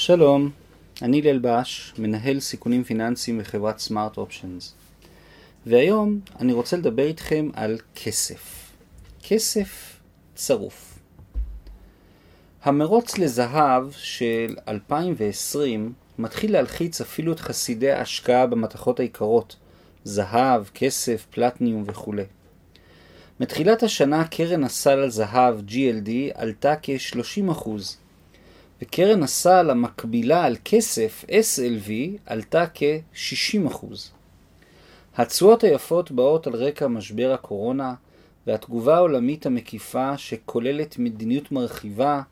שלום, אני ליל בש, מנהל סיכונים פיננסיים בחברת סמארט אופשנס. והיום אני רוצה לדבר איתכם על כסף. כסף צרוף. המרוץ לזהב של 2020 מתחיל להלחיץ אפילו את חסידי ההשקעה במתכות היקרות, זהב, כסף, פלטניום וכו'. מתחילת השנה קרן הסל על זהב GLD עלתה כ-30%, וקרן הסל המקבילה על כסף SLV עלתה כ-60%. התשואות היפות באות על רקע משבר הקורונה והתגובה העולמית המקיפה שכוללת מדיניות מרחיבה,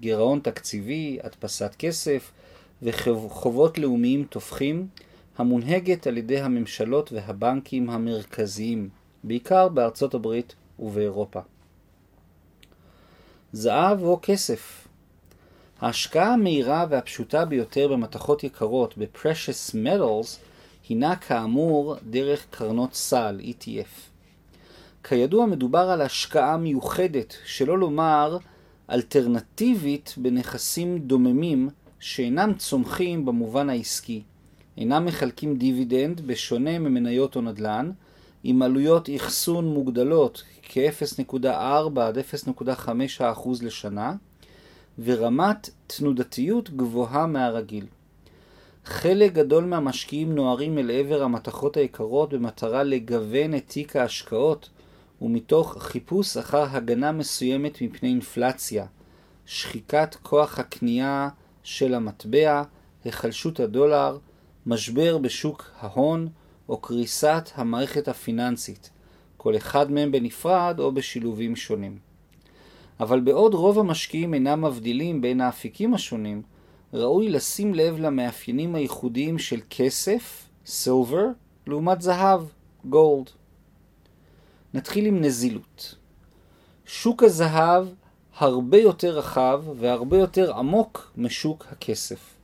גירעון תקציבי, הדפסת כסף וחובות לאומיים תופחים, המונהגת על ידי הממשלות והבנקים המרכזיים, בעיקר בארצות הברית ובאירופה. זהב או כסף ההשקעה המהירה והפשוטה ביותר במתכות יקרות, ב-Precious Metals, הינה כאמור דרך קרנות סל, ETF. כידוע מדובר על השקעה מיוחדת, שלא לומר אלטרנטיבית בנכסים דוממים שאינם צומחים במובן העסקי, אינם מחלקים דיבידנד בשונה ממניות או נדל"ן, עם עלויות אחסון מוגדלות כ-0.4 עד 0.5% לשנה, ורמת תנודתיות גבוהה מהרגיל. חלק גדול מהמשקיעים נוערים אל עבר המתכות היקרות במטרה לגוון את תיק ההשקעות ומתוך חיפוש אחר הגנה מסוימת מפני אינפלציה, שחיקת כוח הקנייה של המטבע, היחלשות הדולר, משבר בשוק ההון או קריסת המערכת הפיננסית, כל אחד מהם בנפרד או בשילובים שונים. אבל בעוד רוב המשקיעים אינם מבדילים בין האפיקים השונים, ראוי לשים לב למאפיינים הייחודיים של כסף, סילבר, לעומת זהב, גולד. נתחיל עם נזילות. שוק הזהב הרבה יותר רחב והרבה יותר עמוק משוק הכסף.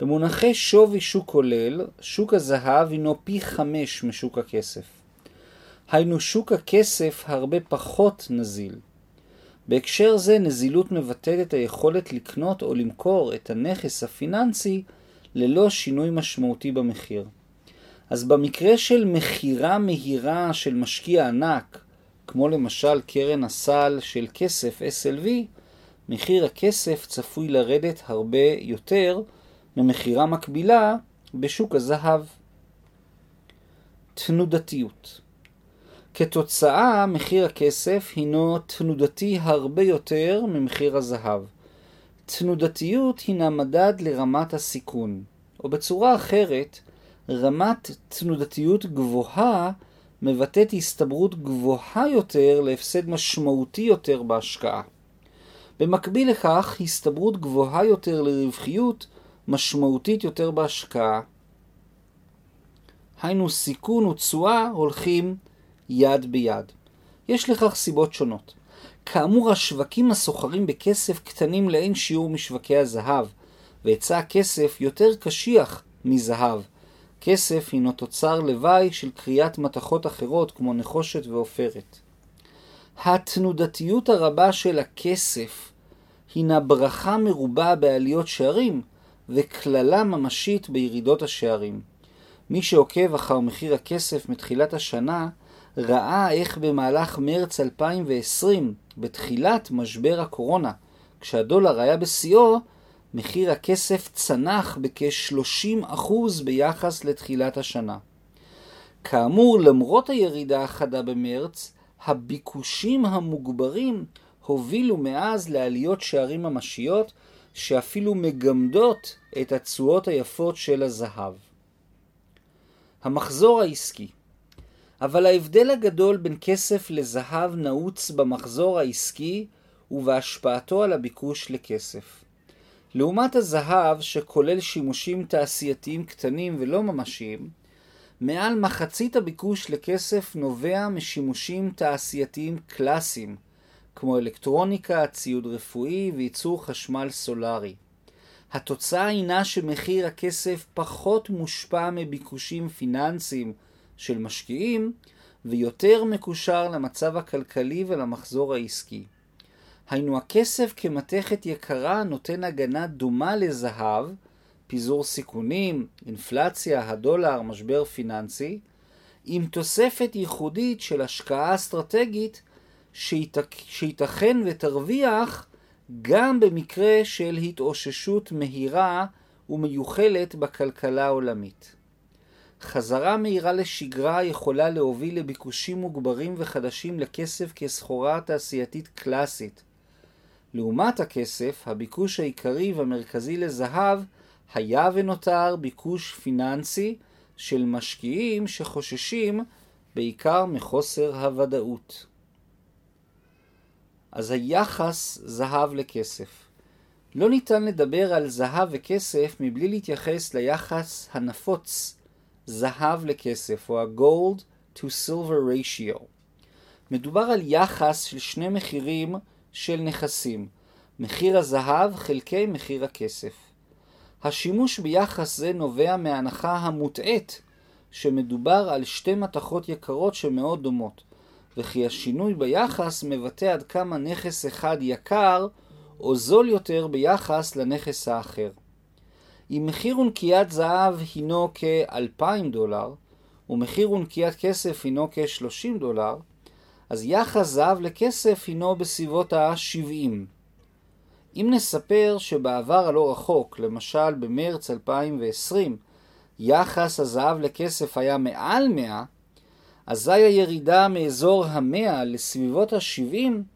במונחי שווי שוק כולל, שוק הזהב הינו פי חמש משוק הכסף. היינו שוק הכסף הרבה פחות נזיל. בהקשר זה נזילות מבטאת את היכולת לקנות או למכור את הנכס הפיננסי ללא שינוי משמעותי במחיר. אז במקרה של מכירה מהירה של משקיע ענק, כמו למשל קרן הסל של כסף SLV, מחיר הכסף צפוי לרדת הרבה יותר ממכירה מקבילה בשוק הזהב. תנודתיות כתוצאה, מחיר הכסף הינו תנודתי הרבה יותר ממחיר הזהב. תנודתיות הינה מדד לרמת הסיכון, או בצורה אחרת, רמת תנודתיות גבוהה מבטאת הסתברות גבוהה יותר להפסד משמעותי יותר בהשקעה. במקביל לכך, הסתברות גבוהה יותר לרווחיות משמעותית יותר בהשקעה. היינו סיכון ותשואה הולכים יד ביד. יש לכך סיבות שונות. כאמור, השווקים הסוחרים בכסף קטנים לאין שיעור משווקי הזהב, והיצע הכסף יותר קשיח מזהב. כסף הינו תוצר לוואי של קריאת מתכות אחרות כמו נחושת ועופרת. התנודתיות הרבה של הכסף הינה ברכה מרובה בעליות שערים וקללה ממשית בירידות השערים. מי שעוקב אחר מחיר הכסף מתחילת השנה ראה איך במהלך מרץ 2020, בתחילת משבר הקורונה, כשהדולר היה בשיאו, מחיר הכסף צנח בכ-30% ביחס לתחילת השנה. כאמור, למרות הירידה החדה במרץ, הביקושים המוגברים הובילו מאז לעליות שערים ממשיות שאפילו מגמדות את התשואות היפות של הזהב. המחזור העסקי אבל ההבדל הגדול בין כסף לזהב נעוץ במחזור העסקי ובהשפעתו על הביקוש לכסף. לעומת הזהב, שכולל שימושים תעשייתיים קטנים ולא ממשיים, מעל מחצית הביקוש לכסף נובע משימושים תעשייתיים קלאסיים, כמו אלקטרוניקה, ציוד רפואי וייצור חשמל סולארי. התוצאה הינה שמחיר הכסף פחות מושפע מביקושים פיננסיים של משקיעים ויותר מקושר למצב הכלכלי ולמחזור העסקי. היינו הכסף כמתכת יקרה נותן הגנה דומה לזהב, פיזור סיכונים, אינפלציה, הדולר, משבר פיננסי, עם תוספת ייחודית של השקעה אסטרטגית שייתכן ותרוויח גם במקרה של התאוששות מהירה ומיוחלת בכלכלה העולמית. חזרה מהירה לשגרה יכולה להוביל לביקושים מוגברים וחדשים לכסף כסחורה תעשייתית קלאסית. לעומת הכסף, הביקוש העיקרי והמרכזי לזהב היה ונותר ביקוש פיננסי של משקיעים שחוששים בעיקר מחוסר הוודאות. אז היחס זהב לכסף. לא ניתן לדבר על זהב וכסף מבלי להתייחס ליחס הנפוץ זהב לכסף, או ה-gold to silver ratio. מדובר על יחס של שני מחירים של נכסים, מחיר הזהב חלקי מחיר הכסף. השימוש ביחס זה נובע מההנחה המוטעית שמדובר על שתי מתכות יקרות שמאוד דומות, וכי השינוי ביחס מבטא עד כמה נכס אחד יקר או זול יותר ביחס לנכס האחר. אם מחיר ונקיית זהב הינו כ-2,000 דולר, ומחיר ונקיית כסף הינו כ-30 דולר, אז יחס זהב לכסף הינו בסביבות ה-70. אם נספר שבעבר הלא רחוק, למשל במרץ 2020, יחס הזהב לכסף היה מעל 100, אזי הירידה מאזור המאה לסביבות ה-70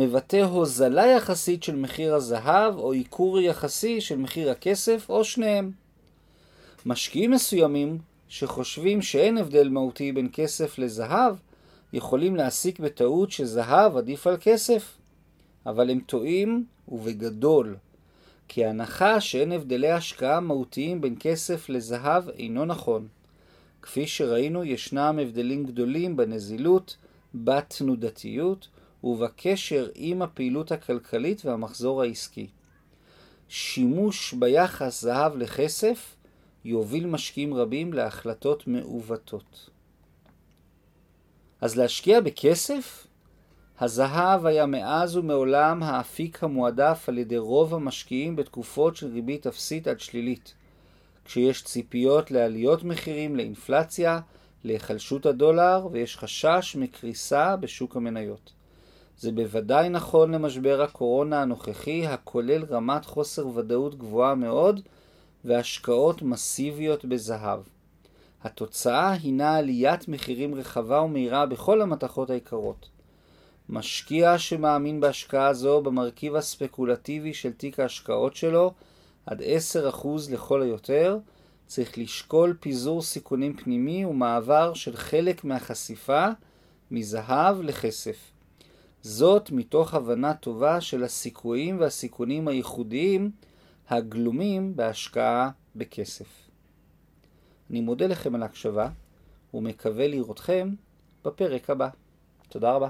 מבטא הוזלה יחסית של מחיר הזהב או עיקור יחסי של מחיר הכסף או שניהם. משקיעים מסוימים שחושבים שאין הבדל מהותי בין כסף לזהב יכולים להסיק בטעות שזהב עדיף על כסף, אבל הם טועים ובגדול, כי ההנחה שאין הבדלי השקעה מהותיים בין כסף לזהב אינו נכון. כפי שראינו, ישנם הבדלים גדולים בנזילות, בתנודתיות ובקשר עם הפעילות הכלכלית והמחזור העסקי. שימוש ביחס זהב לכסף יוביל משקיעים רבים להחלטות מעוותות. אז להשקיע בכסף? הזהב היה מאז ומעולם האפיק המועדף על ידי רוב המשקיעים בתקופות של ריבית אפסית עד שלילית. כשיש ציפיות לעליות מחירים, לאינפלציה, להיחלשות הדולר ויש חשש מקריסה בשוק המניות. זה בוודאי נכון למשבר הקורונה הנוכחי, הכולל רמת חוסר ודאות גבוהה מאוד והשקעות מסיביות בזהב. התוצאה הינה עליית מחירים רחבה ומהירה בכל המתכות היקרות. משקיע שמאמין בהשקעה זו במרכיב הספקולטיבי של תיק ההשקעות שלו, עד 10% לכל היותר, צריך לשקול פיזור סיכונים פנימי ומעבר של חלק מהחשיפה מזהב לכסף. זאת מתוך הבנה טובה של הסיכויים והסיכונים הייחודיים הגלומים בהשקעה בכסף. אני מודה לכם על ההקשבה ומקווה לראותכם בפרק הבא. תודה רבה.